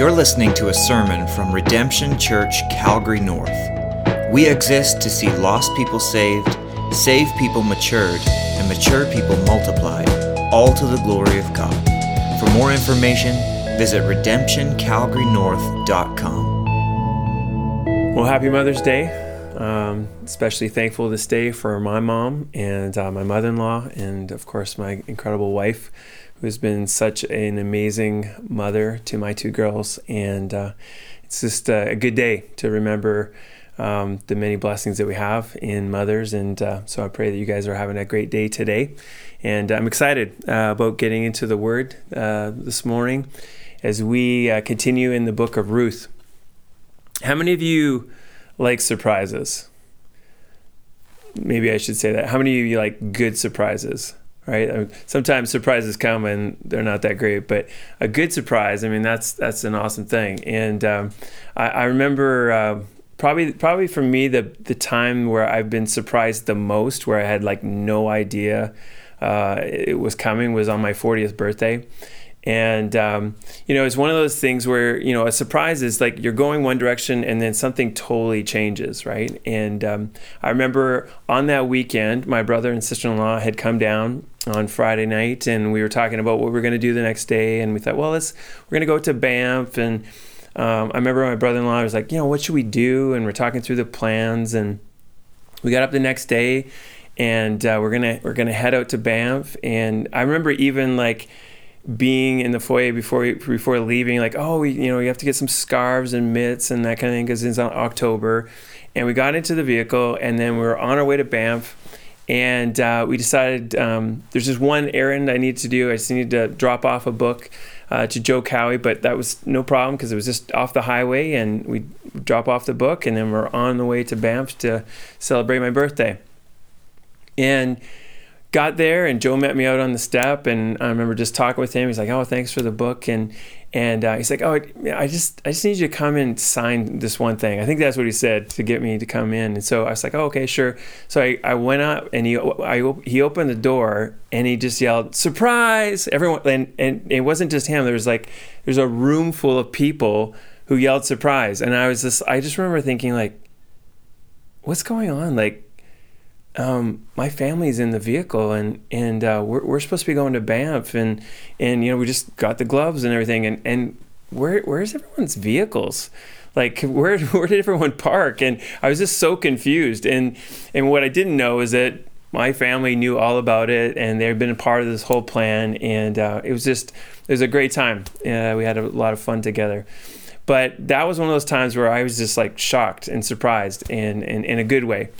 You're listening to a sermon from Redemption Church, Calgary North. We exist to see lost people saved, saved people matured, and mature people multiplied, all to the glory of God. For more information, visit redemptioncalgarynorth.com. Well, happy Mother's Day. Um, especially thankful this day for my mom and uh, my mother in law, and of course, my incredible wife who's been such an amazing mother to my two girls. And uh, it's just a good day to remember um, the many blessings that we have in mothers. And uh, so I pray that you guys are having a great day today. And I'm excited uh, about getting into the Word uh, this morning as we uh, continue in the book of Ruth. How many of you like surprises? Maybe I should say that. How many of you like good surprises? Right? Sometimes surprises come and they're not that great, but a good surprise, I mean, that's that's an awesome thing. And um, I, I, remember uh, probably probably for me the the time where I've been surprised the most, where I had like no idea uh, it was coming, was on my 40th birthday. And um, you know, it's one of those things where you know a surprise is like you're going one direction and then something totally changes, right? And um, I remember on that weekend, my brother and sister-in-law had come down on Friday night, and we were talking about what we are going to do the next day, and we thought, well, let's we're going to go to Banff, and um, I remember my brother-in-law was like, you know, what should we do? And we're talking through the plans, and we got up the next day, and uh, we're gonna we're gonna head out to Banff, and I remember even like being in the foyer before before leaving, like, oh, we, you know, you have to get some scarves and mitts and that kind of thing because it's October. And we got into the vehicle, and then we were on our way to Banff, and uh, we decided um, there's just one errand I need to do. I just need to drop off a book uh, to Joe Cowie, but that was no problem because it was just off the highway, and we drop off the book, and then we're on the way to Banff to celebrate my birthday. And got there and Joe met me out on the step and I remember just talking with him. He's like, "Oh, thanks for the book." And and uh, he's like, "Oh, I just I just need you to come and sign this one thing." I think that's what he said to get me to come in. And so I was like, "Oh, okay, sure." So I, I went up and he I he opened the door and he just yelled, "Surprise!" Everyone and and it wasn't just him. There was like there's a room full of people who yelled surprise. And I was just I just remember thinking like what's going on? Like um, my family's in the vehicle and and uh, we're we're supposed to be going to Banff and and you know we just got the gloves and everything and and where where's everyone's vehicles? Like where where did everyone park? And I was just so confused. And and what I didn't know is that my family knew all about it and they've been a part of this whole plan. And uh, it was just it was a great time. Uh, we had a lot of fun together. But that was one of those times where I was just like shocked and surprised and, and in a good way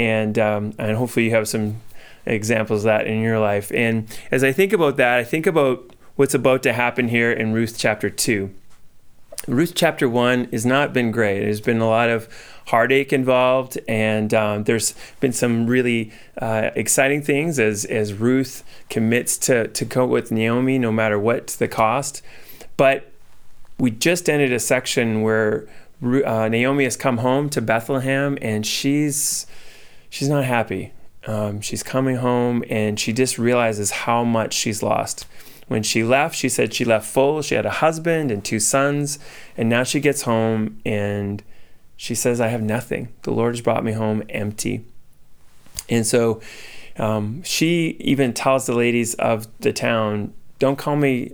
and um, and hopefully you have some examples of that in your life. And as I think about that, I think about what's about to happen here in Ruth chapter two. Ruth chapter one has not been great. There's been a lot of heartache involved, and um, there's been some really uh, exciting things as as Ruth commits to to go with Naomi, no matter what the cost. But we just ended a section where uh, Naomi has come home to Bethlehem, and she's she's not happy. Um, she's coming home and she just realizes how much she's lost. When she left, she said she left full. She had a husband and two sons, and now she gets home and she says, I have nothing. The Lord has brought me home empty. And so um, she even tells the ladies of the town, Don't call me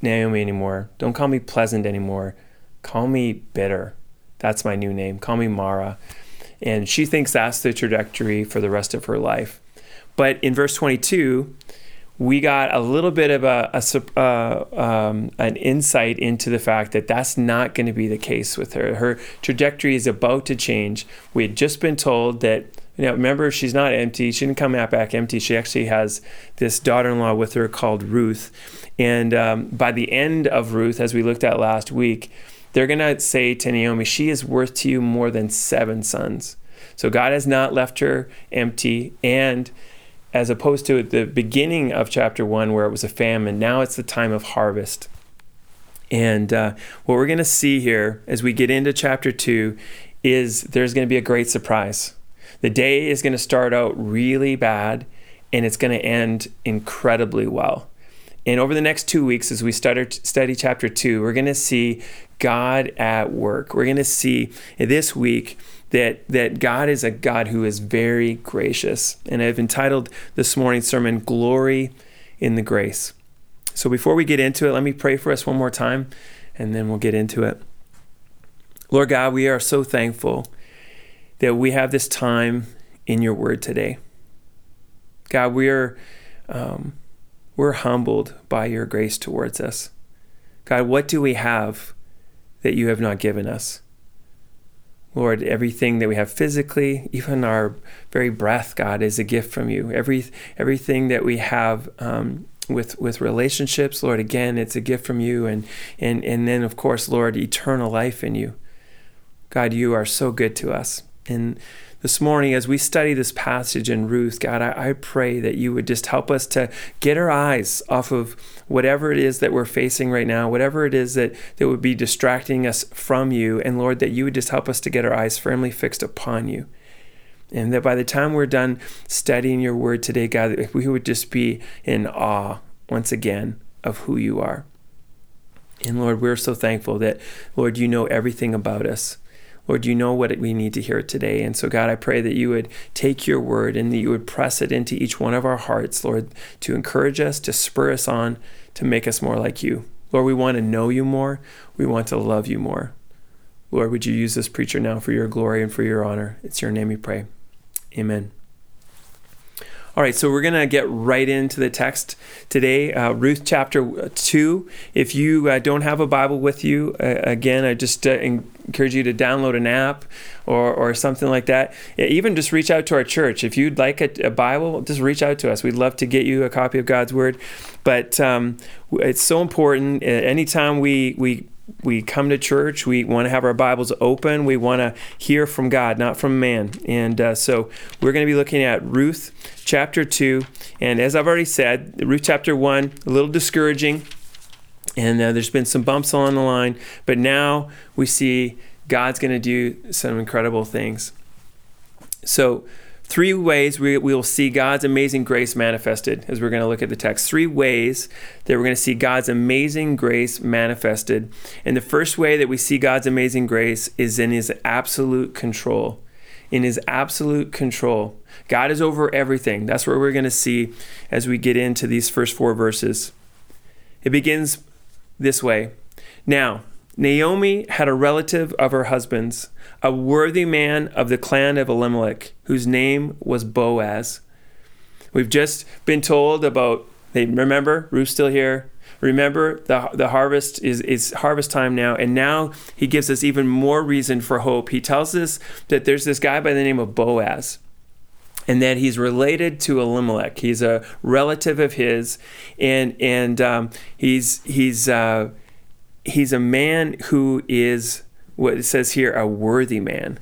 Naomi anymore. Don't call me pleasant anymore. Call me bitter. That's my new name. Call me Mara. And she thinks that's the trajectory for the rest of her life. But in verse 22, we got a little bit of a, a uh, um, an insight into the fact that that's not going to be the case with her. Her trajectory is about to change. We had just been told that you remember she's not empty. She didn't come out back empty. She actually has this daughter-in-law with her called Ruth, and um, by the end of Ruth, as we looked at last week, they're going to say to Naomi, She is worth to you more than seven sons. So God has not left her empty. And as opposed to the beginning of chapter one, where it was a famine, now it's the time of harvest. And uh, what we're going to see here as we get into chapter two is there's going to be a great surprise. The day is going to start out really bad and it's going to end incredibly well. and over the next two weeks, as we study, study chapter two, we're going to see God at work. We're going to see this week that that God is a God who is very gracious. And I've entitled this morning's sermon "Glory in the Grace." So before we get into it, let me pray for us one more time, and then we'll get into it. Lord God, we are so thankful that we have this time in Your Word today. God, we are um, we're humbled by Your grace towards us. God, what do we have that You have not given us? Lord, everything that we have physically, even our very breath, God, is a gift from you. Every everything that we have um, with with relationships, Lord, again, it's a gift from you, and and and then of course, Lord, eternal life in you. God, you are so good to us. And this morning, as we study this passage in Ruth, God, I, I, pray that you would just help us to get our eyes off of whatever it is that we're facing right now, whatever it is that, that would be distracting us from you. And Lord, that you would just help us to get our eyes firmly fixed upon you. And that by the time we're done studying your word today, God, we would just be in awe once again of who you are. And Lord, we're so thankful that, Lord, you know everything about us. Lord, you know what we need to hear today. And so, God, I pray that you would take your word and that you would press it into each one of our hearts, Lord, to encourage us, to spur us on, to make us more like you. Lord, we want to know you more. We want to love you more. Lord, would you use this preacher now for your glory and for your honor? It's your name we pray. Amen. All right, so we're going to get right into the text today, uh, Ruth chapter 2. If you uh, don't have a Bible with you, uh, again, I just uh, encourage you to download an app or, or something like that. Even just reach out to our church. If you'd like a, a Bible, just reach out to us. We'd love to get you a copy of God's Word. But um, it's so important. Anytime we, we we come to church. We want to have our Bibles open. We want to hear from God, not from man. And uh, so we're going to be looking at Ruth chapter 2. And as I've already said, Ruth chapter 1, a little discouraging. And uh, there's been some bumps along the line. But now we see God's going to do some incredible things. So, three ways we, we will see God's amazing grace manifested as we're going to look at the text. Three ways that we're going to see God's amazing grace manifested. And the first way that we see God's amazing grace is in his absolute control. In his absolute control. God is over everything. That's what we're going to see as we get into these first four verses. It begins this way Now, Naomi had a relative of her husband's a worthy man of the clan of Elimelech, whose name was Boaz. We've just been told about, hey, remember, Ruth's still here. Remember, the, the harvest is, is harvest time now. And now he gives us even more reason for hope. He tells us that there's this guy by the name of Boaz and that he's related to Elimelech. He's a relative of his, and and um, he's he's uh, he's a man who is what it says here, a worthy man,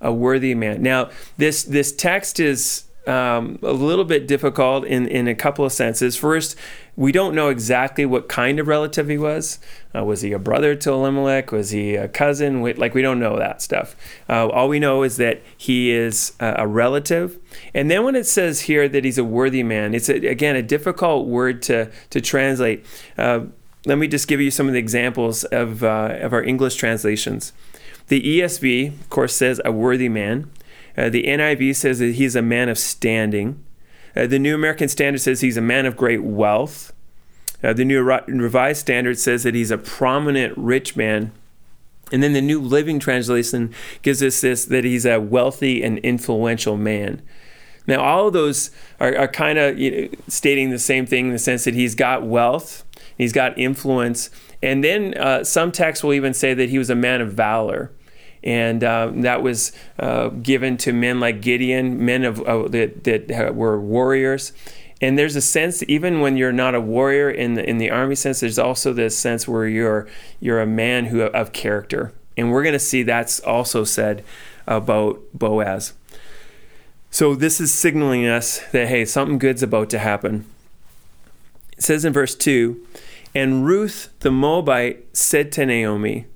a worthy man. Now, this this text is um, a little bit difficult in, in a couple of senses. First, we don't know exactly what kind of relative he was. Uh, was he a brother to Elimelech? Was he a cousin? We, like, we don't know that stuff. Uh, all we know is that he is a, a, relative. And then when it says here that he's a worthy man, it's, a, again, a difficult word to, to translate. Uh, let me just give you some of the examples of, uh, of our English translations. The ESV, of course, says a worthy man. Uh, the NIV says that he's a man of standing. Uh, the New American Standard says he's a man of great wealth. Uh, the New Revised Standard says that he's a prominent rich man. And then the New Living Translation gives us this that he's a wealthy and influential man. Now, all of those are, are kind of you know, stating the same thing in the sense that he's got wealth, He's got influence. And then uh, some texts will even say that he was a man of valor. And uh, that was uh, given to men like Gideon, men of, that, that were warriors. And there's a sense, even when you're not a warrior in the, in the army sense, there's also this sense where you're, you're a man who of character. And we're going to see that's also said about Boaz. So this is signaling us that, hey, something good's about to happen. It says in verse 2 and Ruth the Moabite said to Naomi,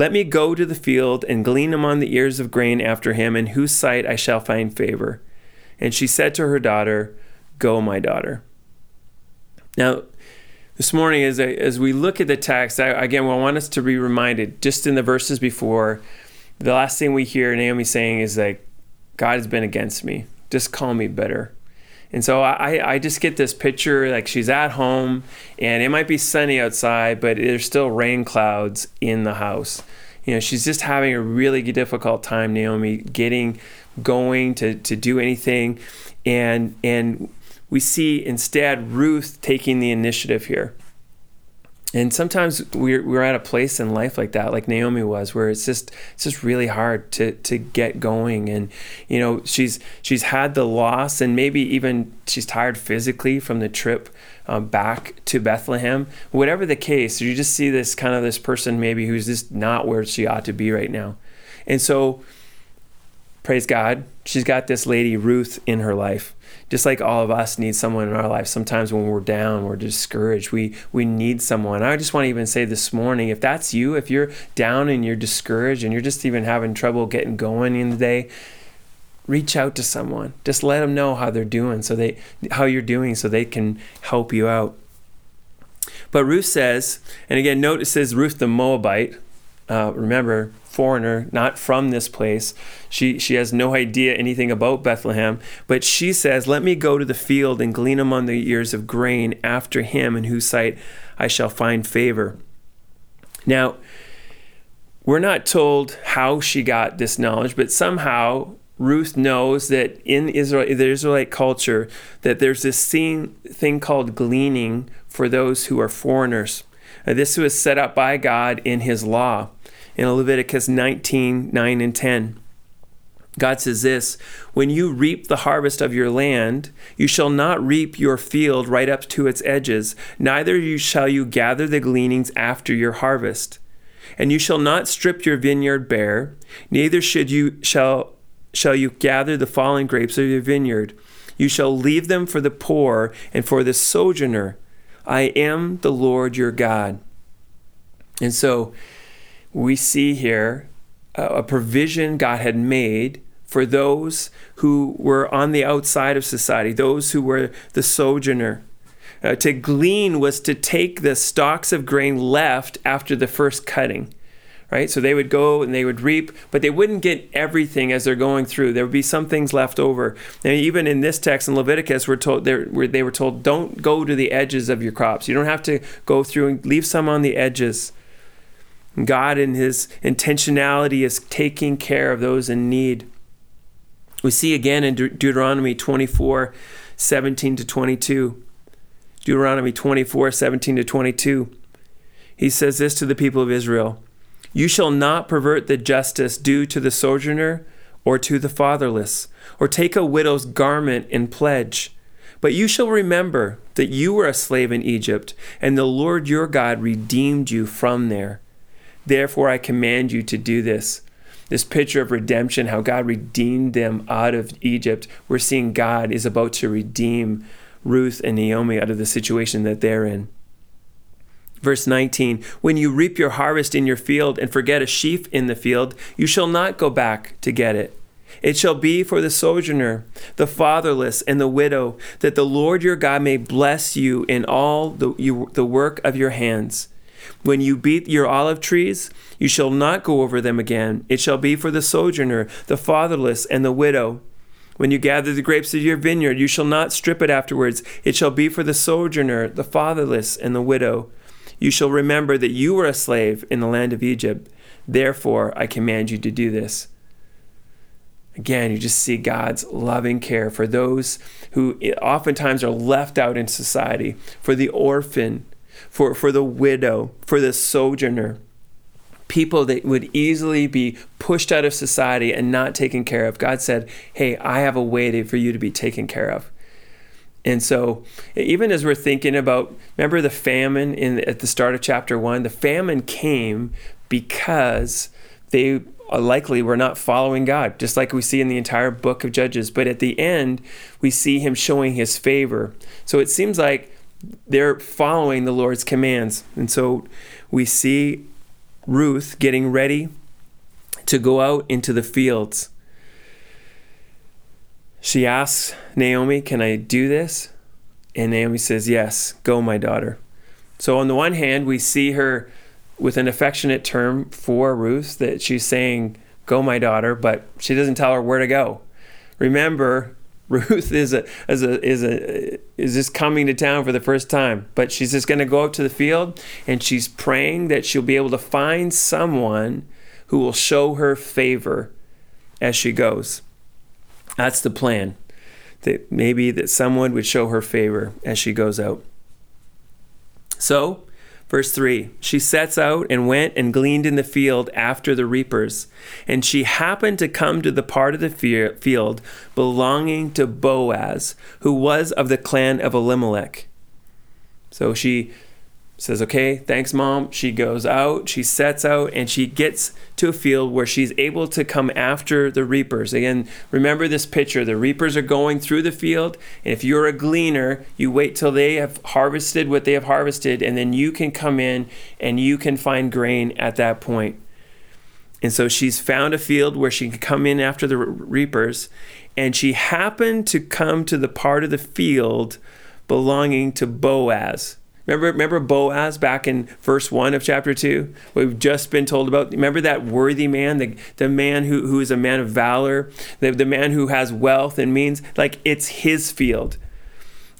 Let me go to the field and glean among the ears of grain after him, in whose sight I shall find favor. And she said to her daughter, Go, my daughter. Now, this morning, as, I, as we look at the text, I, again, I want us to be reminded just in the verses before, the last thing we hear Naomi saying is like, God has been against me. Just call me bitter. And so I, I just get this picture like she's at home and it might be sunny outside, but there's still rain clouds in the house. You know, she's just having a really difficult time, Naomi, getting going to, to do anything. And, and we see instead Ruth taking the initiative here. And sometimes we're, we're at a place in life like that, like Naomi was, where it's just it's just really hard to to get going. And you know, she's she's had the loss, and maybe even she's tired physically from the trip um, back to Bethlehem. Whatever the case, you just see this kind of this person maybe who's just not where she ought to be right now. And so, praise God, she's got this lady Ruth in her life. Just like all of us need someone in our life sometimes when we're down we're discouraged. We we need someone. I just want to even say this morning if that's you if you're down and you're discouraged and you're just even having trouble getting going in the day reach out to someone. Just let them know how they're doing so they how you're doing so they can help you out. But ruth says and again note it says ruth the moabite uh, remember foreigner, not from this place. She she has no idea anything about Bethlehem, but she says, "Let me go to the field and glean among the ears of grain after him in whose sight I shall find favor." Now, we're not told how she got this knowledge, but somehow Ruth knows that in Israel, the Israelite culture, that there's this thing, called gleaning for those who are foreigners. Uh, this was set up by God in His law in Leviticus 19 9 and 10. God says this When you reap the harvest of your land, you shall not reap your field right up to its edges, neither shall you gather the gleanings after your harvest. And you shall not strip your vineyard bare, neither should you shall shall you gather the fallen grapes of your vineyard. You shall leave them for the poor and for the sojourner. I am the Lord your God. And so we see here a provision God had made for those who were on the outside of society, those who were the sojourner. Uh, to glean was to take the stalks of grain left after the first cutting, right? So they would go and they would reap, but they wouldn't get everything as they're going through. There would be some things left over. And even in this text in Leviticus, we're told they were told, don't go to the edges of your crops. You don't have to go through and leave some on the edges. God, in His intentionality, is taking care of those in need. We see again in De- Deuteronomy 24 17 to 22. Deuteronomy 24 17 to 22. He says this to the people of Israel You shall not pervert the justice due to the sojourner or to the fatherless, or take a widow's garment in pledge. But you shall remember that you were a slave in Egypt, and the Lord your God redeemed you from there. Therefore, I command you to do this. This picture of redemption, how God redeemed them out of Egypt, we're seeing God is about to redeem Ruth and Naomi out of the situation that they're in. Verse 19 When you reap your harvest in your field and forget a sheaf in the field, you shall not go back to get it. It shall be for the sojourner, the fatherless, and the widow, that the Lord your God may bless you in all the, you, the work of your hands. When you beat your olive trees, you shall not go over them again. It shall be for the sojourner, the fatherless, and the widow. When you gather the grapes of your vineyard, you shall not strip it afterwards. It shall be for the sojourner, the fatherless, and the widow. You shall remember that you were a slave in the land of Egypt. Therefore, I command you to do this. Again, you just see God's loving care for those who oftentimes are left out in society, for the orphan, for, for the widow, for the sojourner, people that would easily be pushed out of society and not taken care of. God said, Hey, I have a way to, for you to be taken care of. And so, even as we're thinking about, remember the famine in at the start of chapter one. The famine came because they uh, likely were not following God, just like we see in the entire book of Judges. But at the end, we see Him showing His favor. So it seems like they're following the Lord's commands. And so we see Ruth getting ready to go out into the fields. She asks Naomi, Can I do this? And Naomi says, Yes, go, my daughter. So, on the one hand, we see her with an affectionate term for Ruth that she's saying, Go, my daughter, but she doesn't tell her where to go. Remember, Ruth is a is a is a is just coming to town for the first time, but she's just going to go out to the field and she's praying that she'll be able to find someone who will show her favor as she goes. That's the plan. That maybe that someone would show her favor as she goes out. So, Verse 3 She sets out and went and gleaned in the field after the reapers. And she happened to come to the part of the field belonging to Boaz, who was of the clan of Elimelech. So she says, Okay, thanks, mom. She goes out, she sets out, and she gets to a field where she's able to come after the reapers. Again, remember this picture the reapers are going through the field, and if you're a gleaner, you wait till they have harvested what they have harvested, and then you can come in and you can find grain at that point. And so she's found a field where she can come in after the reapers, and she happened to come to the part of the field belonging to Boaz. Remember, remember Boaz back in verse 1 of chapter 2? We've just been told about. Remember that worthy man, the, the man who, who is a man of valor, the, the man who has wealth and means? Like it's his field.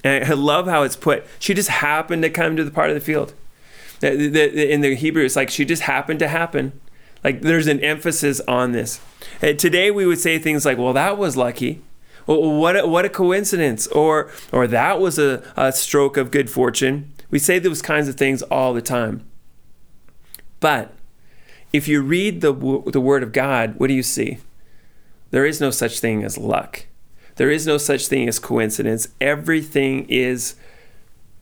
And I love how it's put. She just happened to come to the part of the field. The, the, in the Hebrew, it's like she just happened to happen. Like there's an emphasis on this. And today we would say things like, well, that was lucky. What a, what a coincidence. Or, or that was a, a stroke of good fortune. We say those kinds of things all the time. But if you read the, the Word of God, what do you see? There is no such thing as luck. There is no such thing as coincidence. Everything is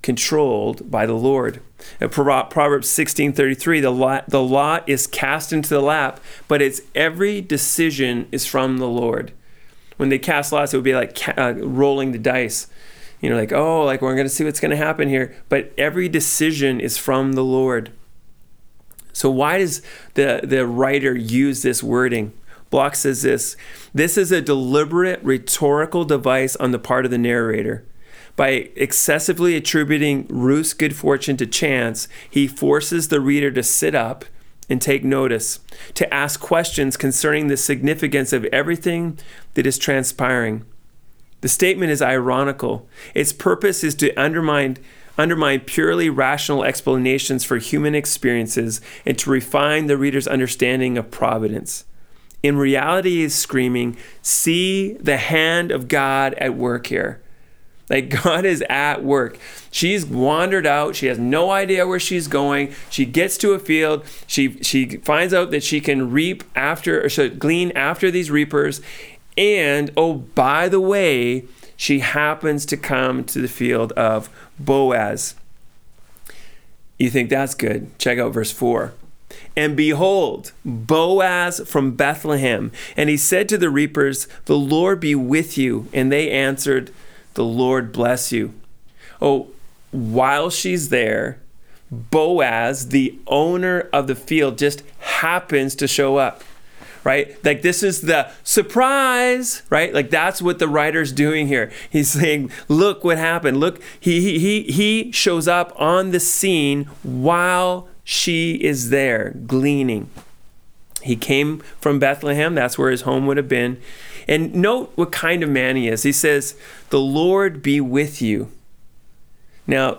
controlled by the Lord. Proverbs 16:33 the lot, the lot is cast into the lap, but its every decision is from the Lord. When they cast lots, it would be like uh, rolling the dice you know, like, oh, like we're going to see what's going to happen here. But every decision is from the Lord. So why does the, the writer use this wording? Block says this this is a deliberate rhetorical device on the part of the narrator. By excessively attributing Ruth's good fortune to chance, he forces the reader to sit up and take notice, to ask questions concerning the significance of everything that is transpiring. The statement is ironical. Its purpose is to undermine undermine purely rational explanations for human experiences and to refine the reader's understanding of providence. In reality, is screaming, See the hand of God at work here. Like God is at work. She's wandered out. She has no idea where she's going. She gets to a field. She she finds out that she can reap after or so glean after these reapers. And oh, by the way, she happens to come to the field of Boaz. You think that's good? Check out verse 4. And behold, Boaz from Bethlehem. And he said to the reapers, The Lord be with you. And they answered, The Lord bless you. Oh, while she's there, Boaz, the owner of the field, just happens to show up right? Like this is the surprise, right? Like that's what the writer's doing here. He's saying, look what happened. Look, he he he shows up on the scene while she is there gleaning. He came from Bethlehem, that's where his home would have been. And note what kind of man he is. He says, "The Lord be with you." Now,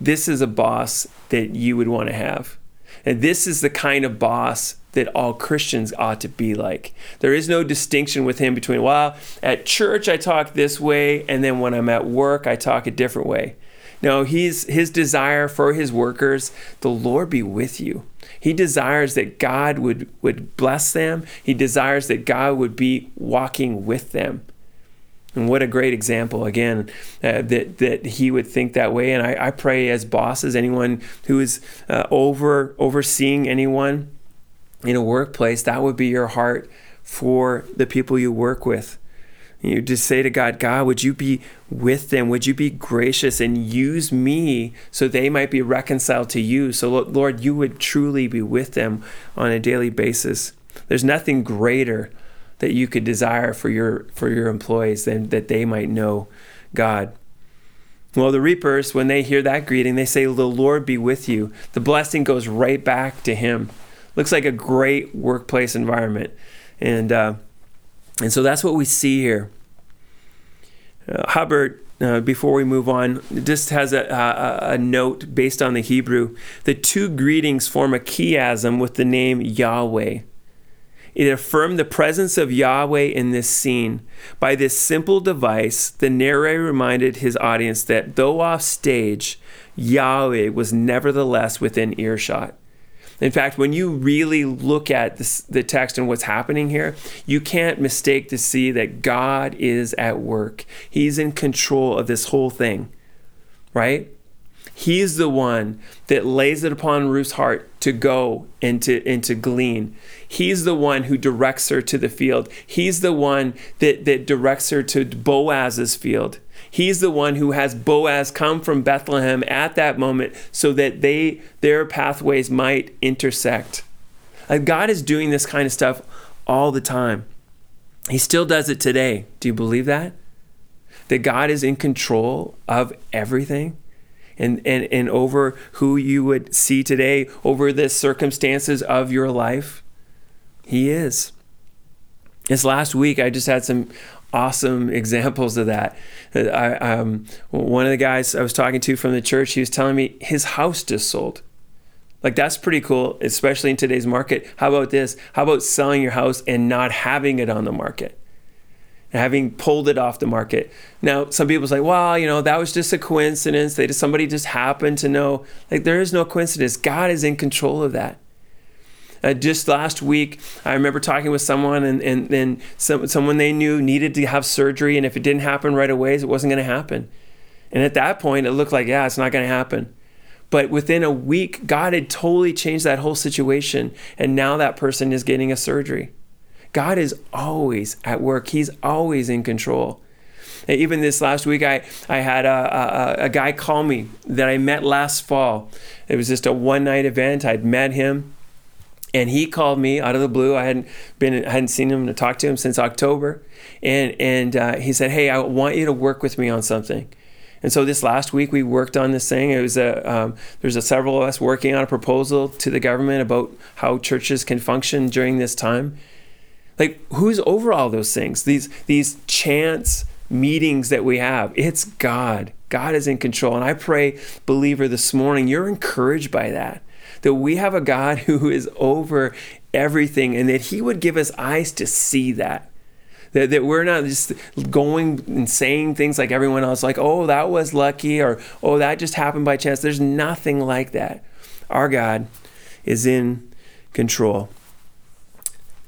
this is a boss that you would want to have. And this is the kind of boss that all Christians ought to be like. There is no distinction with him between, well, at church I talk this way, and then when I'm at work I talk a different way. No, he's his desire for his workers, the Lord be with you. He desires that God would, would bless them. He desires that God would be walking with them. And what a great example, again, uh, that, that he would think that way. And I, I pray as bosses, anyone who is uh, over overseeing anyone, in a workplace, that would be your heart for the people you work with. You just say to God, God, would you be with them? Would you be gracious and use me so they might be reconciled to you? So, Lord, you would truly be with them on a daily basis. There's nothing greater that you could desire for your for your employees than that they might know God. Well, the reapers, when they hear that greeting, they say, The Lord be with you. The blessing goes right back to him. Looks like a great workplace environment. And, uh, and so that's what we see here. Uh, Hubbard, uh, before we move on, just has a, a, a, note based on the Hebrew. The two greetings form a chiasm with the name Yahweh. It affirmed the presence of Yahweh in this scene. By this simple device, the narrator reminded his audience that though off stage, Yahweh was nevertheless within earshot. In fact, when you really look at this, the text and what's happening here, you can't mistake to see that God is at work. He's in control of this whole thing, right? He's the one that lays it upon Ruth's heart to go and to, and to glean. He's the one who directs her to the field. He's the one that, that directs her to Boaz's field. He's the one who has Boaz come from Bethlehem at that moment so that they their pathways might intersect. Like God is doing this kind of stuff all the time. He still does it today. Do you believe that? That God is in control of everything? And, and, and over who you would see today, over the circumstances of your life? He is. This last week, I just had some awesome examples of that. I, um, one of the guys I was talking to from the church, he was telling me his house just sold. Like that's pretty cool, especially in today's market. How about this? How about selling your house and not having it on the market? having pulled it off the market. Now, some people say, well, you know, that was just a coincidence. They just somebody just happened to know. Like there is no coincidence. God is in control of that. Uh, just last week, I remember talking with someone, and and, and some, someone they knew needed to have surgery, and if it didn't happen right away, it wasn't going to happen. And at that point, it looked like, yeah, it's not going to happen. But within a week, God had totally changed that whole situation, and now that person is getting a surgery. God is always at work. He's always in control. Even this last week, I, I had a, a, a guy call me that I met last fall. It was just a one night event. I'd met him and he called me out of the blue. I hadn't been, I hadn't seen him to talk to him since October, and and uh, he said, "Hey, I want you to work with me on something." And so this last week we worked on this thing. It was a um, there's a several of us working on a proposal to the government about how churches can function during this time. Like who's over all those things? These these chance meetings that we have. It's God. God is in control. And I pray, believer, this morning you're encouraged by that that we have a God who is over everything and that He would give us eyes to see that. That, that we're not just going and saying things like everyone else, like, oh, that was lucky, or oh, that just happened by chance. There's nothing like that. Our God is in control.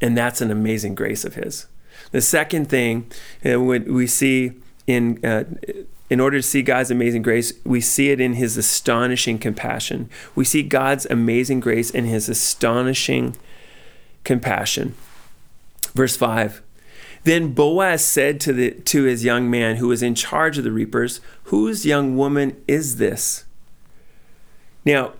And that's an amazing grace of His. The second thing uh, we see in uh, in order to see God's amazing grace, we see it in his astonishing compassion. We see God's amazing grace in his astonishing compassion. Verse 5 Then Boaz said to, the, to his young man who was in charge of the reapers, Whose young woman is this? Now,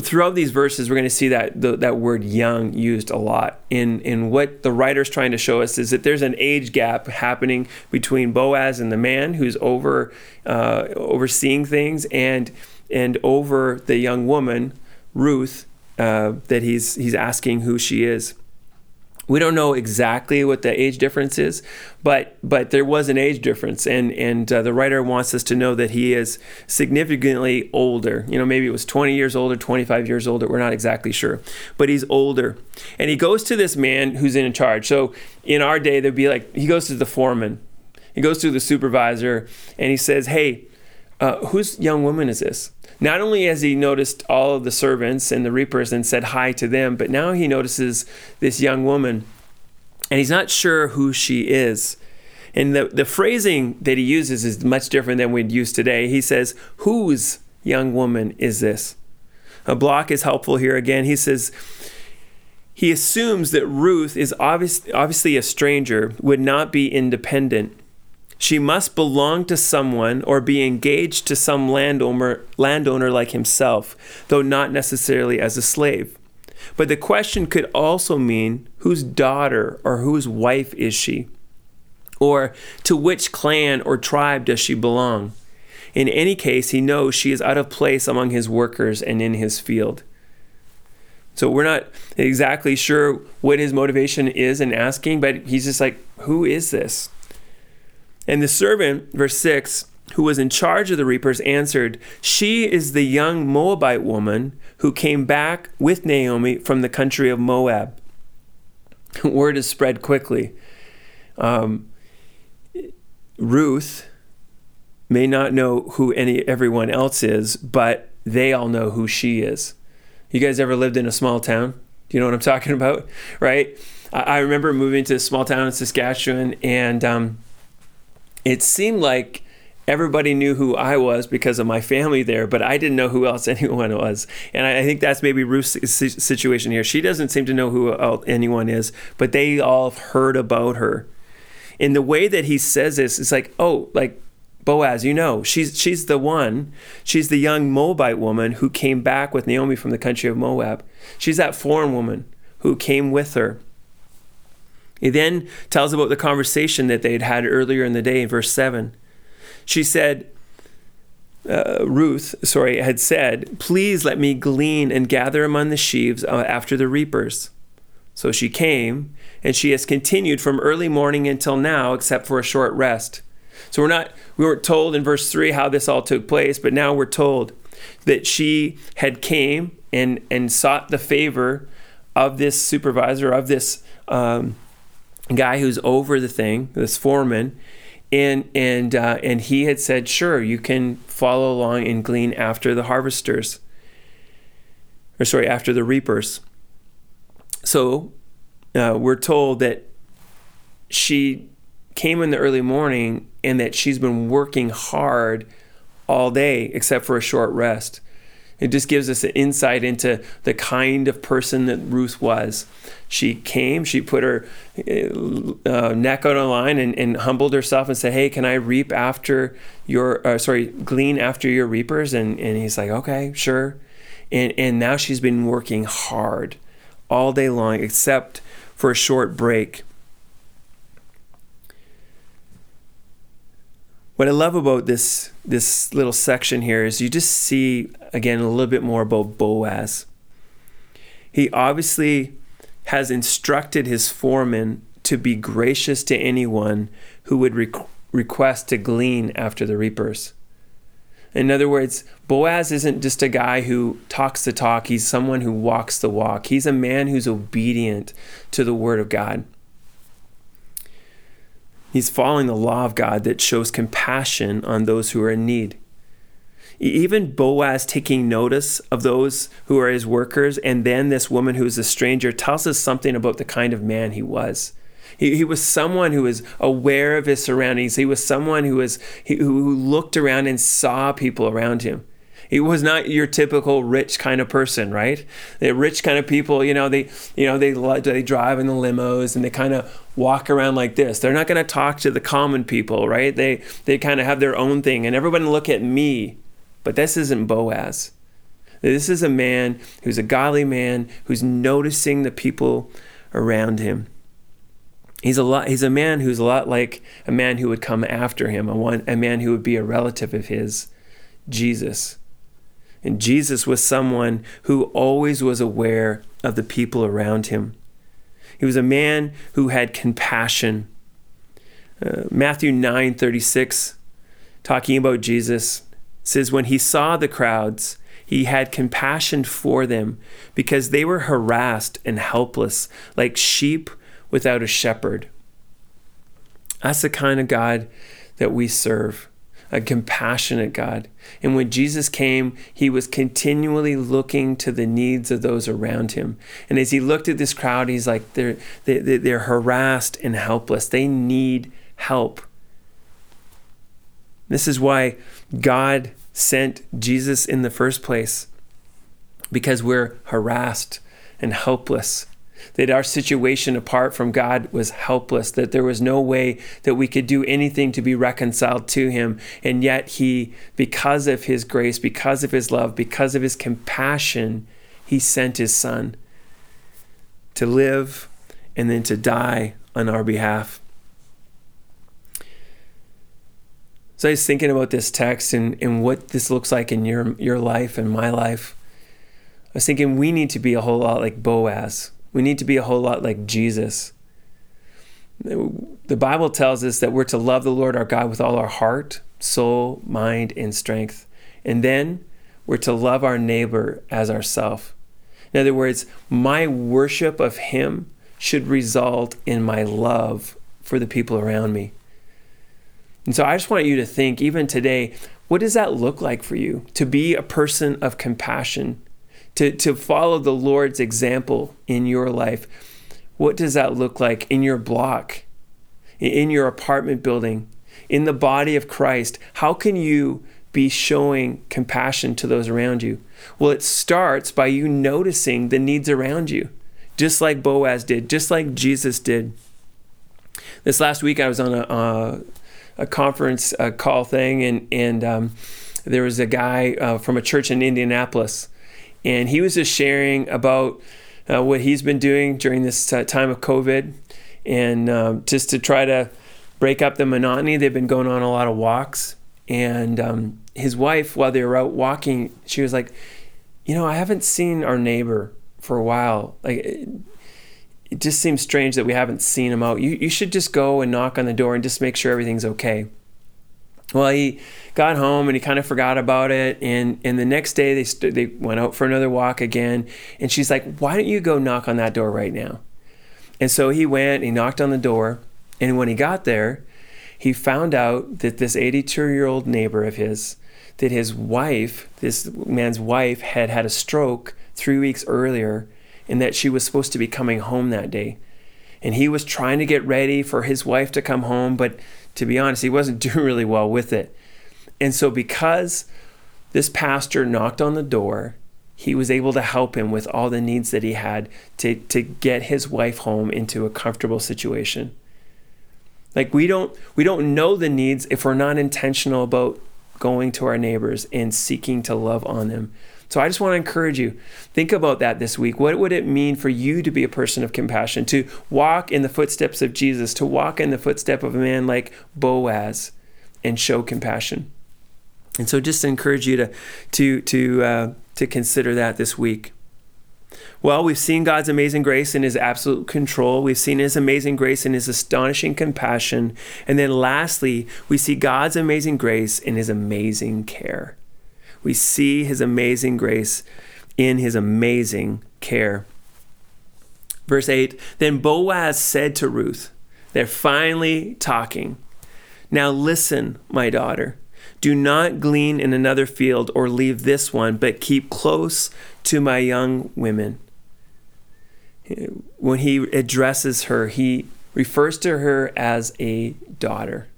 throughout these verses, we're going to see that the, that word "young" used a lot. In in what the writer's trying to show us is that there's an age gap happening between Boaz and the man who's over uh, overseeing things, and and over the young woman Ruth uh, that he's he's asking who she is we don't know exactly what the age difference is, but but there was an age difference, and and uh, the writer wants us to know that he is significantly older. You know, maybe it was 20 years older, 25 years older. We're not exactly sure, but he's older, and he goes to this man who's in charge. So in our day, there'd be like he goes to the foreman, he goes to the supervisor, and he says, "Hey, uh, whose young woman is this?" Not only has he noticed all of the servants and the reapers and said hi to them, but now he notices this young woman and he's not sure who she is. And the, the phrasing that he uses is much different than we'd use today. He says, Whose young woman is this? A block is helpful here again. He says, he assumes that Ruth is obvious, obviously a stranger, would not be independent. She must belong to someone or be engaged to some landowner, landowner like himself, though not necessarily as a slave. But the question could also mean whose daughter or whose wife is she? Or to which clan or tribe does she belong? In any case, he knows she is out of place among his workers and in his field. So we're not exactly sure what his motivation is in asking, but he's just like, Who is this? And the servant, verse 6, who was in charge of the reapers, answered, She is the young Moabite woman who came back with Naomi from the country of Moab. Word is spread quickly. Um, Ruth may not know who any everyone else is, but they all know who she is. You guys ever lived in a small town? Do you know what I'm talking about? Right? I, remember moving to a small town in Saskatchewan, and um, it seemed like everybody knew who I was because of my family there, but I didn't know who else anyone was. And I, think that's maybe Ruth's situation here. She doesn't seem to know who anyone is, but they all have heard about her. In the way that he says this, it's like, oh, like Boaz, you know, she's she's the one. She's the young Moabite woman who came back with Naomi from the country of Moab. She's that foreign woman who came with her. He then tells about the conversation that they had had earlier in the day in verse 7. She said, uh, Ruth, sorry, had said, Please let me glean and gather among the sheaves uh, after the reapers. So she came, and she has continued from early morning until now, except for a short rest. So we're not, we weren't told in verse 3 how this all took place, but now we're told that she had came and, and sought the favor of this supervisor, of this um, guy who's over the thing, this foreman, and and uh, and he had said, "Sure, you can follow along and glean after the harvesters, or sorry, after the reapers." So uh, we're told that she came in the early morning and that she's been working hard all day except for a short rest. It just gives us an insight into the kind of person that Ruth was. She came, she put her uh, neck on on line and, and, humbled herself and said, Hey, can I reap after your, uh, sorry, glean after your reapers? And, and he's like, Okay, sure. And, and now she's been working hard all day long except for a short break. What I love about this this little section here is you just see again a little bit more about Boaz. He obviously has instructed his foreman to be gracious to anyone who would re- request to glean after the reapers. In other words, Boaz isn't just a guy who talks the talk, he's someone who walks the walk. He's a man who's obedient to the word of God. He's following the law of God that shows compassion on those who are in need. Even Boaz taking notice of those who are his workers, and then this woman who is a stranger tells us something about the kind of man he was. He, he was someone who was aware of his surroundings. He was someone who was who looked around and saw people around him. He was not your typical rich kind of person, right? The rich kind of people, you know, they, you know, they they drive in the limos and they kind of walk around like this. They're not going to talk to the common people, right? They they kind of have their own thing, and everyone look at me. But this isn't Boaz. This is a man who's a godly man who's noticing the people around him. He's a lot. He's a man who's a lot like a man who would come after him, a one, a man who would be a relative of his, Jesus. And Jesus was someone who always was aware of the people around him. He was a man who had compassion. Uh, Matthew 9 36, talking about Jesus, says, When he saw the crowds, he had compassion for them because they were harassed and helpless, like sheep without a shepherd. That's the kind of God that we serve a compassionate God. And when Jesus came, he was continually looking to the needs of those around him. And as he looked at this crowd, he's like, they're, they, they're harassed and helpless. They need help. This is why God sent Jesus in the first place, because we're harassed and helpless that our situation apart from God was helpless, that there was no way that we could do anything to be reconciled to Him. And yet, He, because of His grace, because of His love, because of His compassion, He sent His Son to live and then to die on our behalf. So I was thinking about this text and, and what this looks like in your your life and my life. I was thinking we need to be a whole lot like Boaz. We need to be a whole lot like Jesus. The Bible tells us that we're to love the Lord our God with all our heart, soul, mind, and strength. And then we're to love our neighbor as ourself. In other words, my worship of him should result in my love for the people around me. And so I just want you to think, even today, what does that look like for you? To be a person of compassion, to, to follow the Lord's example in your life. What does that look like in your block, in your apartment building, in the body of Christ? How can you be showing compassion to those around you? Well, it starts by you noticing the needs around you, just like Boaz did, just like Jesus did. This last week, I was on a, a conference uh, call thing, and and um, there was a guy uh, from a church in Indianapolis, and he was just sharing about uh, what he's been doing during this time of COVID, and um, just to try to break up the monotony. They've been going on a lot of walks, and um, his wife, while they were out walking, she was like, "You know, I haven't seen our neighbor for a while. Like, it, it just seems strange that we haven't seen him out. You you should just go and knock on the door and just make sure everything's okay." Well, he got home and he kind of forgot about it. And, and the next day they, st- they went out for another walk again. And she's like, Why don't you go knock on that door right now? And so he went, and he knocked on the door. And when he got there, he found out that this 82 year old neighbor of his, that his wife, this man's wife, had had a stroke three weeks earlier and that she was supposed to be coming home that day. And he was trying to get ready for his wife to come home, but to be honest, he wasn't doing really well with it. And so, because this pastor knocked on the door, he was able to help him with all the needs that he had to, to get his wife home into a comfortable situation. Like we don't we don't know the needs if we're not intentional about going to our neighbors and seeking to love on them. So I just want to encourage you. Think about that this week. What would it mean for you to be a person of compassion, to walk in the footsteps of Jesus, to walk in the footstep of a man like Boaz and show compassion? And so just encourage you to to to uh, to consider that this week. Well, we've seen God's amazing grace in his absolute control. We've seen his amazing grace in his astonishing compassion. And then lastly, we see God's amazing grace in his amazing care we see his amazing grace in his amazing care. Verse 8 Then Boaz said to Ruth, They're finally talking. Now listen, my daughter. Do not glean in another field or leave this one, but keep close to my young women. When he addresses her, he refers to her as a daughter.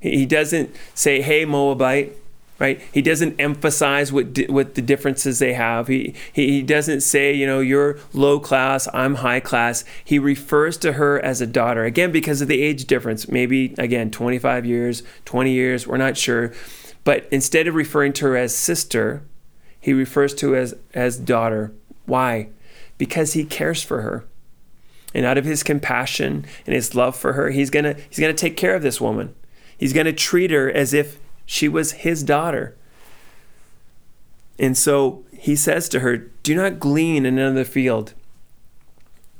He doesn't say, Hey, Moabite, right? He doesn't emphasize what di- what the differences they have. He, he he doesn't say, you know, you're low class, I'm high class. He refers to her as a daughter again because of the age difference. Maybe again, 25 years, 20 years, we're not sure. But instead of referring to her as sister, he refers to her as as daughter. Why? Because he cares for her. And out of his compassion and his love for her, he's going to he's going to take care of this woman. He's going to treat her as if she was his daughter. And so he says to her, Do not glean in another field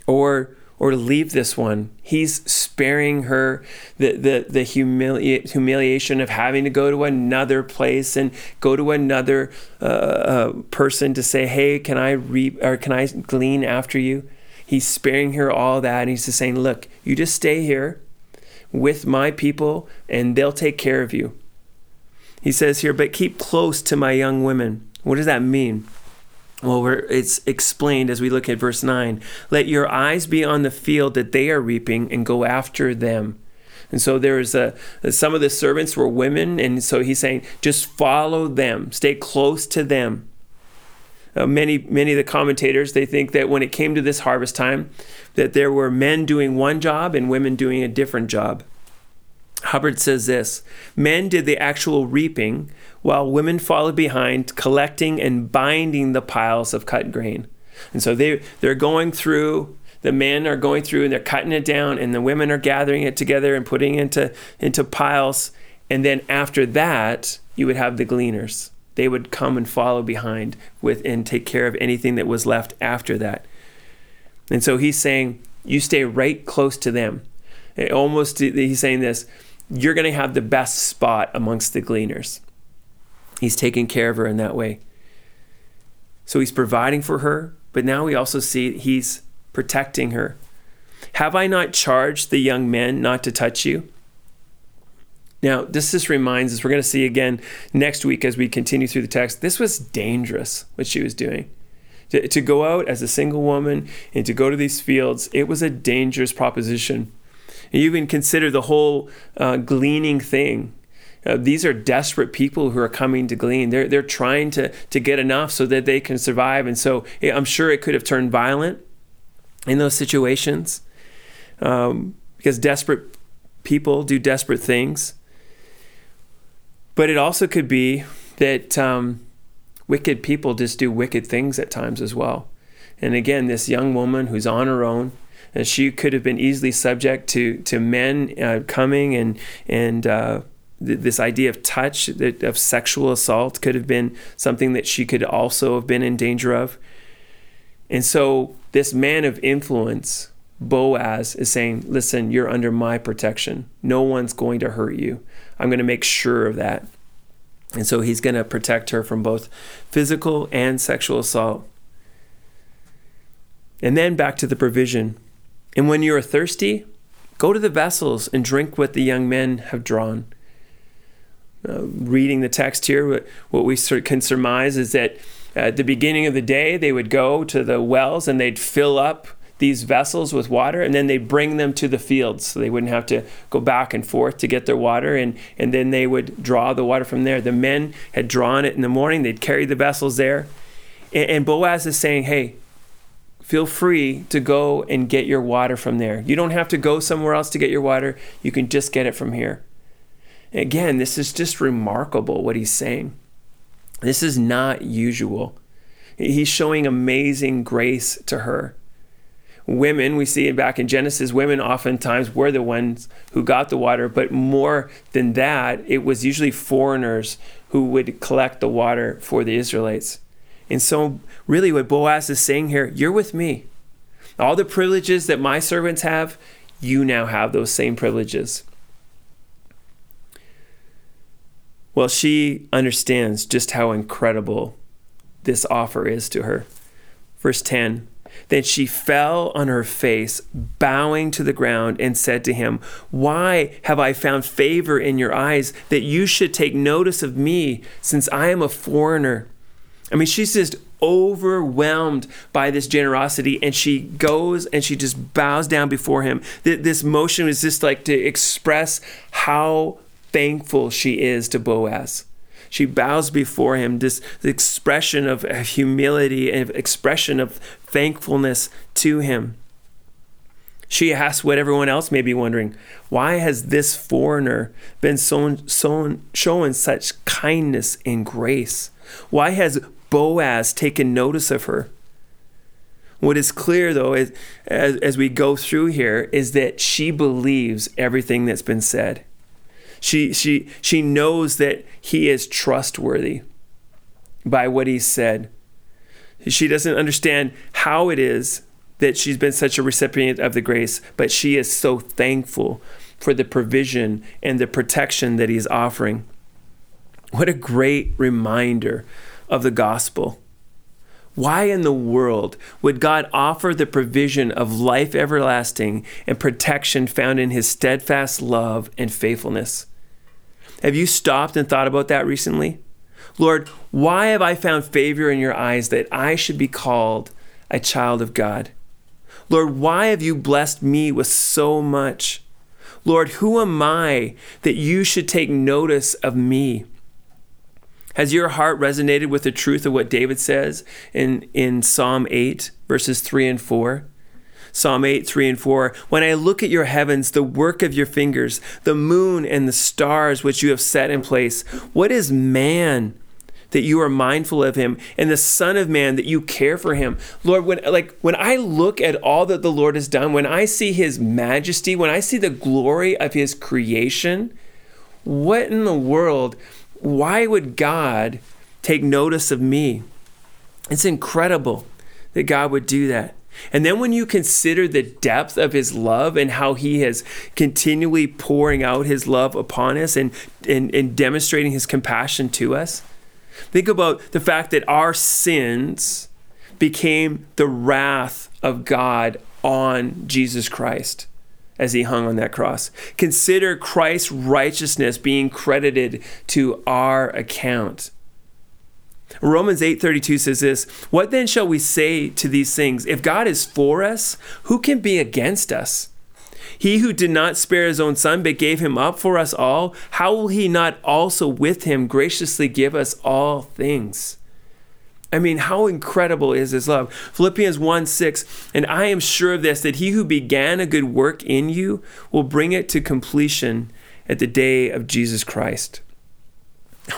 or or leave this one. He's sparing her the, the, the humili- humiliation of having to go to another place and go to another uh, uh, person to say, Hey, can I reap or can I glean after you? He's sparing her all that. And he's just saying, Look, you just stay here with my people and they'll take care of you. He says here, but keep close to my young women. What does that mean? Well, it's explained as we look at verse 9. Let your eyes be on the field that they are reaping and go after them. And so there's a some of the servants were women, and so he's saying just follow them, stay close to them. Uh, many many of the commentators they think that when it came to this harvest time, that there were men doing one job and women doing a different job. Hubbard says this Men did the actual reaping, while women followed behind, collecting and binding the piles of cut grain. And so they, they're going through, the men are going through and they're cutting it down, and the women are gathering it together and putting it into, into piles. And then after that, you would have the gleaners. They would come and follow behind with and take care of anything that was left after that. And so he's saying, you stay right close to them. It almost he's saying this, you're going to have the best spot amongst the gleaners. He's taking care of her in that way. So he's providing for her, but now we also see he's protecting her. Have I not charged the young men not to touch you? Now, this just reminds us, we're going to see again next week as we continue through the text, this was dangerous what she was doing. To, to go out as a single woman and to go to these fields, it was a dangerous proposition. And you can consider the whole uh, gleaning thing. Uh, these are desperate people who are coming to glean. They're, they're trying to, to get enough so that they can survive. And so I'm sure it could have turned violent in those situations um, because desperate people do desperate things. But it also could be that um, wicked people just do wicked things at times as well. And again, this young woman who's on her own, and she could have been easily subject to to men uh, coming and and uh, th- this idea of touch, of sexual assault, could have been something that she could also have been in danger of. And so, this man of influence, Boaz, is saying, "Listen, you're under my protection. No one's going to hurt you. I'm going to make sure of that." And so he's going to protect her from both physical and sexual assault. And then back to the provision. And when you are thirsty, go to the vessels and drink what the young men have drawn. Uh, reading the text here, what, we can surmise is that at the beginning of the day, they would go to the wells and they'd fill up these vessels with water and then they'd bring them to the fields so they wouldn't have to go back and forth to get their water and, and then they would draw the water from there. The men had drawn it in the morning, they'd carry the vessels there. And, and Boaz is saying, hey, feel free to go and get your water from there. You don't have to go somewhere else to get your water, you can just get it from here. Again, this is just remarkable what he's saying. This is not usual. He's showing amazing grace to her women, we see back in Genesis, women oftentimes were the ones who got the water, but more than that, it was usually foreigners who would collect the water for the Israelites. And so, really, what Boaz is saying here, you're with me. All the privileges that my servants have, you now have those same privileges. Well, she understands just how incredible this offer is to her. Verse 10 then she fell on her face, bowing to the ground, and said to him, Why have I found favor in your eyes that you should take notice of me, since I am a foreigner? I mean, she's just overwhelmed by this generosity, and she goes and she just bows down before him. This motion is just like to express how thankful she is to Boaz she bows before him, this expression of humility and expression of thankfulness to him. She asks what everyone else may be wondering why has this foreigner been so, so, showing such kindness and grace? Why has Boaz taken notice of her? What is clear, though, is, as, as we go through here, is that she believes everything that's been said. She, she, she knows that he is trustworthy by what he said. She doesn't understand how it is that she's been such a recipient of the grace, but she is so thankful for the provision and the protection that he's offering. What a great reminder of the gospel. Why in the world would God offer the provision of life everlasting and protection found in his steadfast love and faithfulness? Have you stopped and thought about that recently? Lord, why have I found favor in your eyes that I should be called a child of God? Lord, why have you blessed me with so much? Lord, who am I that you should take notice of me? Has your heart resonated with the truth of what David says in, in Psalm 8, verses 3 and 4? Psalm 8, 3 and 4. When I look at your heavens, the work of your fingers, the moon and the stars which you have set in place, what is man? that you are mindful of him and the son of man that you care for him lord when like when i look at all that the lord has done when i see his majesty when i see the glory of his creation what in the world? Why would God take notice of me? It's incredible that God would do that. And then when you consider the depth of his love and how he has continually pouring out his love upon us and, and, and demonstrating his compassion to us, think about the fact that our sins became the wrath of God on Jesus Christ as he hung on that cross. Consider Christ's righteousness being credited to our account. Romans 8:32 says this, "What then shall we say to these things? If God is for us, who can be against us? He who did not spare his own son but gave him up for us all, how will he not also with him graciously give us all things?" I mean, how incredible is his love? Philippians 1 6, and I am sure of this, that he who began a good work in you will bring it to completion at the day of Jesus Christ.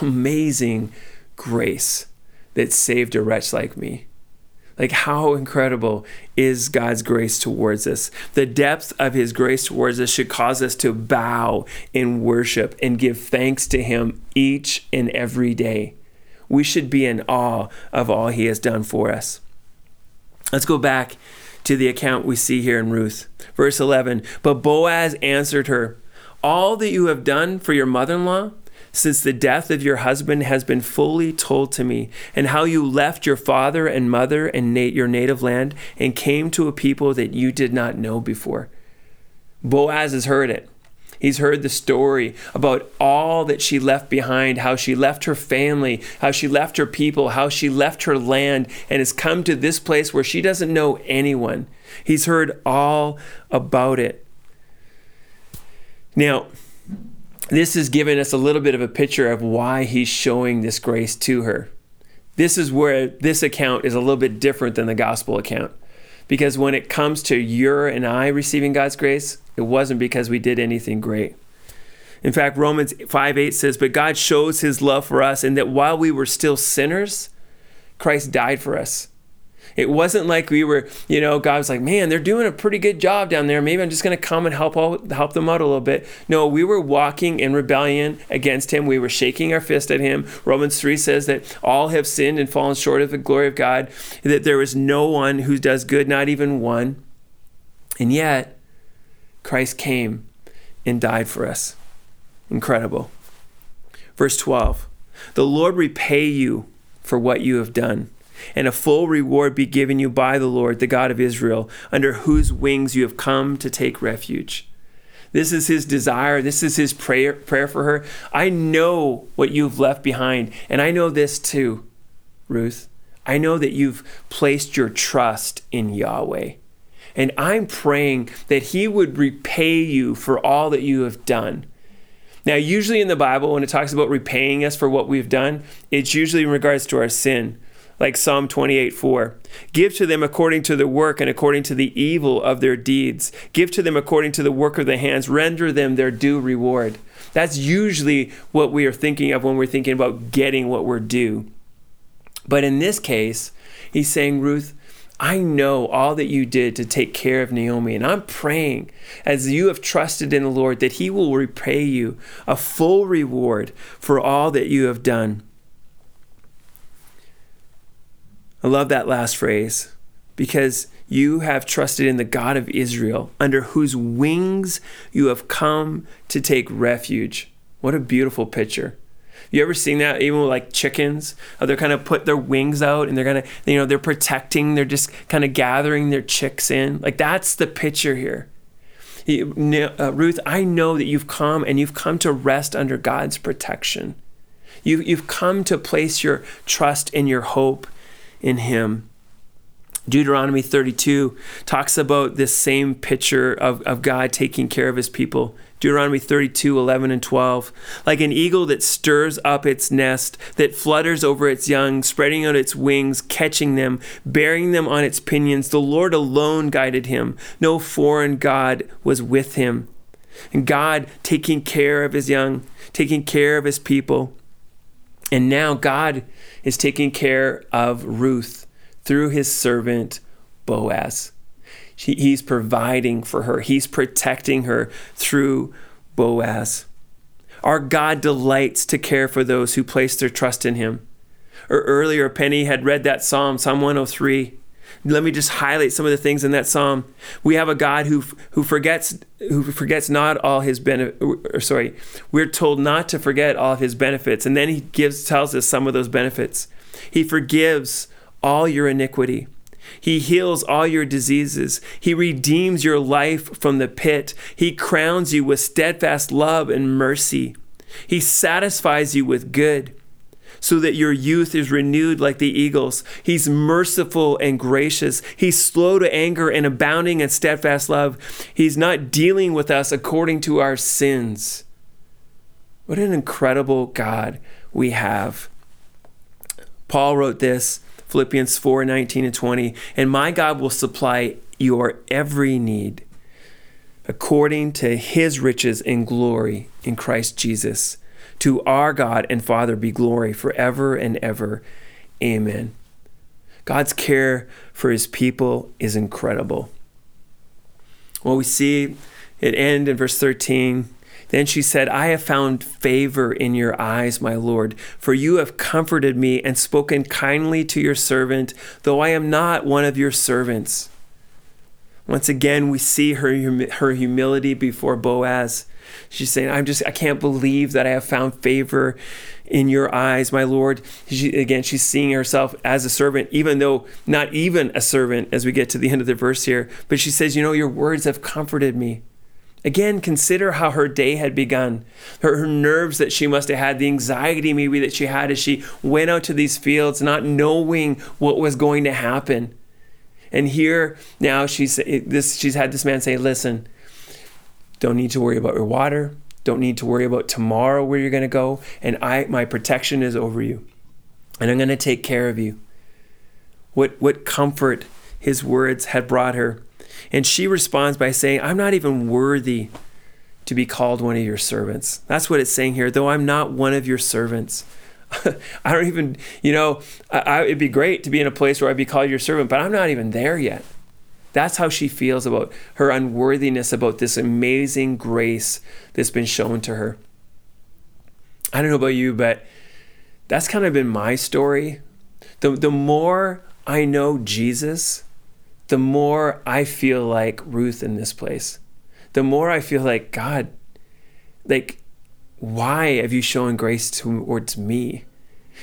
Amazing grace that saved a wretch like me. Like, how incredible is God's grace towards us? The depth of His grace towards us should cause us to bow in worship and give thanks to Him each and every day. We should be in awe of all He has done for us. Let's go back to the account we see here in Ruth. Verse 11 But Boaz answered her, All that you have done for your mother in law, since the death of your husband has been fully told to me, and how you left your father and mother and your native land and came to a people that you did not know before. Boaz has heard it. He's heard the story about all that she left behind, how she left her family, how she left her people, how she left her land, and has come to this place where she doesn't know anyone. He's heard all about it. Now, this is giving us a little bit of a picture of why he's showing this grace to her. This is where this account is a little bit different than the gospel account. Because when it comes to your and I receiving God's grace, it wasn't because we did anything great. In fact, Romans 5 8 says, But God shows his love for us, and that while we were still sinners, Christ died for us. It wasn't like we were, you know, God was like, man, they're doing a pretty good job down there. Maybe I'm just going to come and help out, help them out a little bit. No, we were walking in rebellion against Him. We were shaking our fist at Him. Romans 3 says that all have sinned and fallen short of the glory of God, that there is no one who does good, not even one. And yet, Christ came and died for us. Incredible. Verse 12 The Lord repay you for what you have done and a full reward be given you by the Lord, the God of Israel, under whose wings you have come to take refuge. This is his desire. This is his prayer, prayer for her. I know what you've left behind, and I know this too, Ruth. I know that you've placed your trust in Yahweh. And I'm praying that he would repay you for all that you have done. Now, usually in the Bible, when it talks about repaying us for what we've done, it's usually in regards to our sin like Psalm 28 4. Give to them according to their work and according to the evil of their deeds. Give to them according to the work of their hands. Render them their due reward. That's usually what we are thinking of when we're thinking about getting what we're due. But in this case, he's saying, Ruth, I know all that you did to take care of Naomi, and I'm praying as you have trusted in the Lord that He will repay you a full reward for all that you have done. I love that last phrase because you have trusted in the God of Israel, under whose wings you have come to take refuge. What a beautiful picture. You ever seen that even with like chickens? How they're kind of put their wings out and they're kind of, you know, they're protecting, they're just kind of gathering their chicks in. Like that's the picture here. Uh, Ruth, I know that you've come and you've come to rest under God's protection. You, you've come to place your trust and your hope in him. Deuteronomy 32 talks about this same picture of, of God taking care of his people. Deuteronomy 32, 11 and 12. Like an eagle that stirs up its nest, that flutters over its young, spreading out its wings, catching them, bearing them on its pinions, the Lord alone guided him. No foreign God was with him. And God taking care of his young, taking care of his people. And now God is taking care of Ruth through his servant Boaz. he's providing for her, he's protecting her through Boaz. Our God delights to care for those who place their trust in Him. Or earlier, Penny had read that Psalm, Psalm 103. Let me just highlight some of the things in that psalm. We have a God who who forgets who forgets not all his benefit. Or sorry, we're told not to forget all of his benefits, and then he gives tells us some of those benefits. He forgives all your iniquity. He heals all your diseases. He redeems your life from the pit. He crowns you with steadfast love and mercy. He satisfies you with good so that your youth is renewed like the eagles. He's merciful and gracious. He's slow to anger and abounding in steadfast love. He's not dealing with us according to our sins. What an incredible God we have. Paul wrote this, Philippians 4 19 and 20, and my God will supply your every need according to his riches in glory in Christ Jesus. To our God and Father be glory forever and ever. Amen. God's care for his people is incredible. Well, we see it end in verse 13. Then she said, I have found favor in your eyes, my Lord, for you have comforted me and spoken kindly to your servant, though I am not one of your servants. Once again, we see her, her humility before Boaz. She's saying, I'm just, I can't believe that I have found favor in your eyes, my Lord. She, again, she's seeing herself as a servant, even though not even a servant as we get to the end of the verse here. But she says, You know, your words have comforted me. Again, consider how her day had begun. Her, her, nerves that she must have had, the anxiety maybe that she had as she went out to these fields, not knowing what was going to happen. And here now she's this she's had this man say, "Listen, don't need to worry about your water. Don't need to worry about tomorrow where you're going to go. And I, my protection is over you. And I'm going to take care of you. What, what comfort his words had brought her. And she responds by saying, I'm not even worthy to be called one of your servants. That's what it's saying here. Though I'm not one of your servants. I don't even, you know, I, I, it'd be great to be in a place where I'd be called your servant, but I'm not even there yet. That's how she feels about her unworthiness, about this amazing grace that's been shown to her. I don't know about you, but that's kind of been my story. The, the more I know Jesus, the more I feel like Ruth in this place. The more I feel like, God, like, why have you shown grace towards me?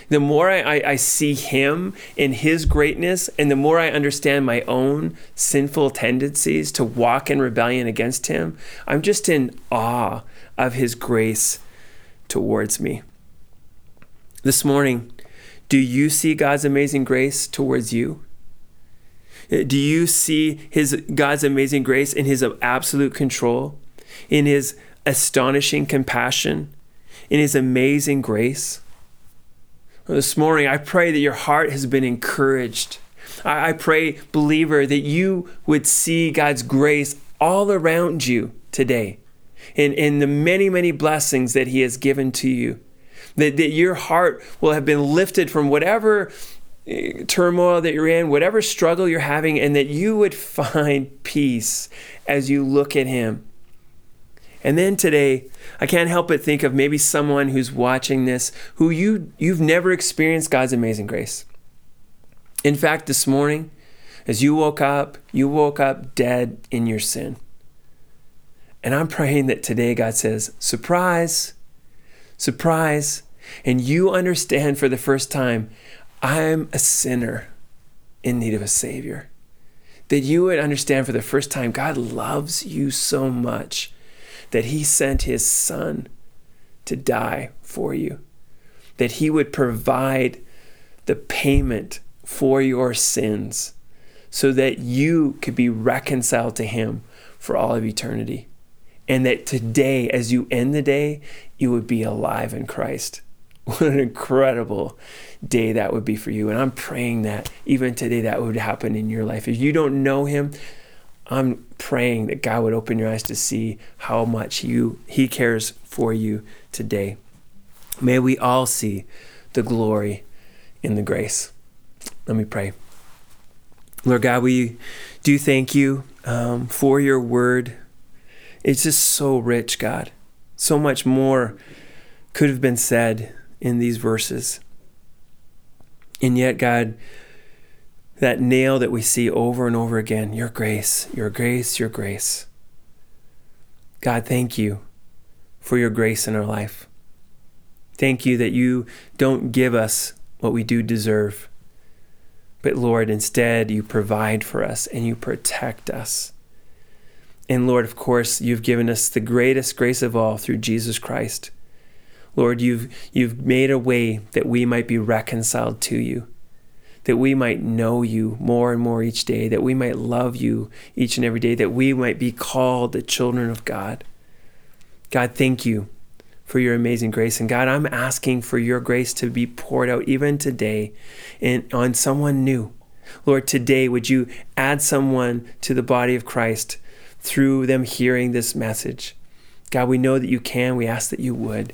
The more I, I, I, see him in his greatness, and the more I understand my own sinful tendencies to walk in rebellion against him, I'm just in awe of his grace towards me. This morning, do you see God's amazing grace towards you? Uh, do you see his God's amazing grace in his absolute control, in his astonishing compassion, in his amazing grace? This morning, I pray that your heart has been encouraged. I, pray, believer, that you would see God's grace all around you today in, in the many, many blessings that He has given to you. That, that your heart will have been lifted from whatever eh, turmoil that you're in, whatever struggle you're having, and that you would find peace as you look at Him and then today, I can't help but think of maybe someone who's watching this who you you've never experienced God's amazing grace. In fact, this morning, as you woke up, you woke up dead in your sin. And I'm praying that today God says, surprise, surprise. And you understand for the first time, I'm a sinner in need of a Savior. That you would understand for the first time, God loves you so much that he sent his son to die for you, that he would provide the payment for your sins so that you could be reconciled to him for all of eternity. And that today, as you end the day, you would be alive in Christ. What an incredible day that would be for you. And I'm praying that even today that would happen in your life. If you don't know him, I'm praying that God would open your eyes to see how much you He cares for you today. May we all see the glory in the grace. Let me pray. Lord God, we do thank you um, for your word. It's just so rich, God. So much more could have been said in these verses. And yet, God, that nail that we see over and over again your grace, your grace, your grace. God, thank you for your grace in our life. Thank you that you don't give us what we do deserve. But Lord, instead, you provide for us and you protect us. And Lord, of course, you've given us the greatest grace of all through Jesus Christ. Lord, you've, you've made a way that we might be reconciled to you, that we might know you more and more each day, that we might love you each and every day, that we might be called the children of God. God, thank you for your amazing grace. And God, I'm asking for your grace to be poured out even today in, on someone new. Lord, today, would you add someone to the body of Christ through them hearing this message? God, we know that you can. We ask that you would.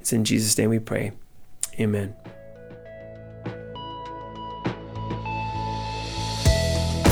It's in Jesus' name we pray. Amen.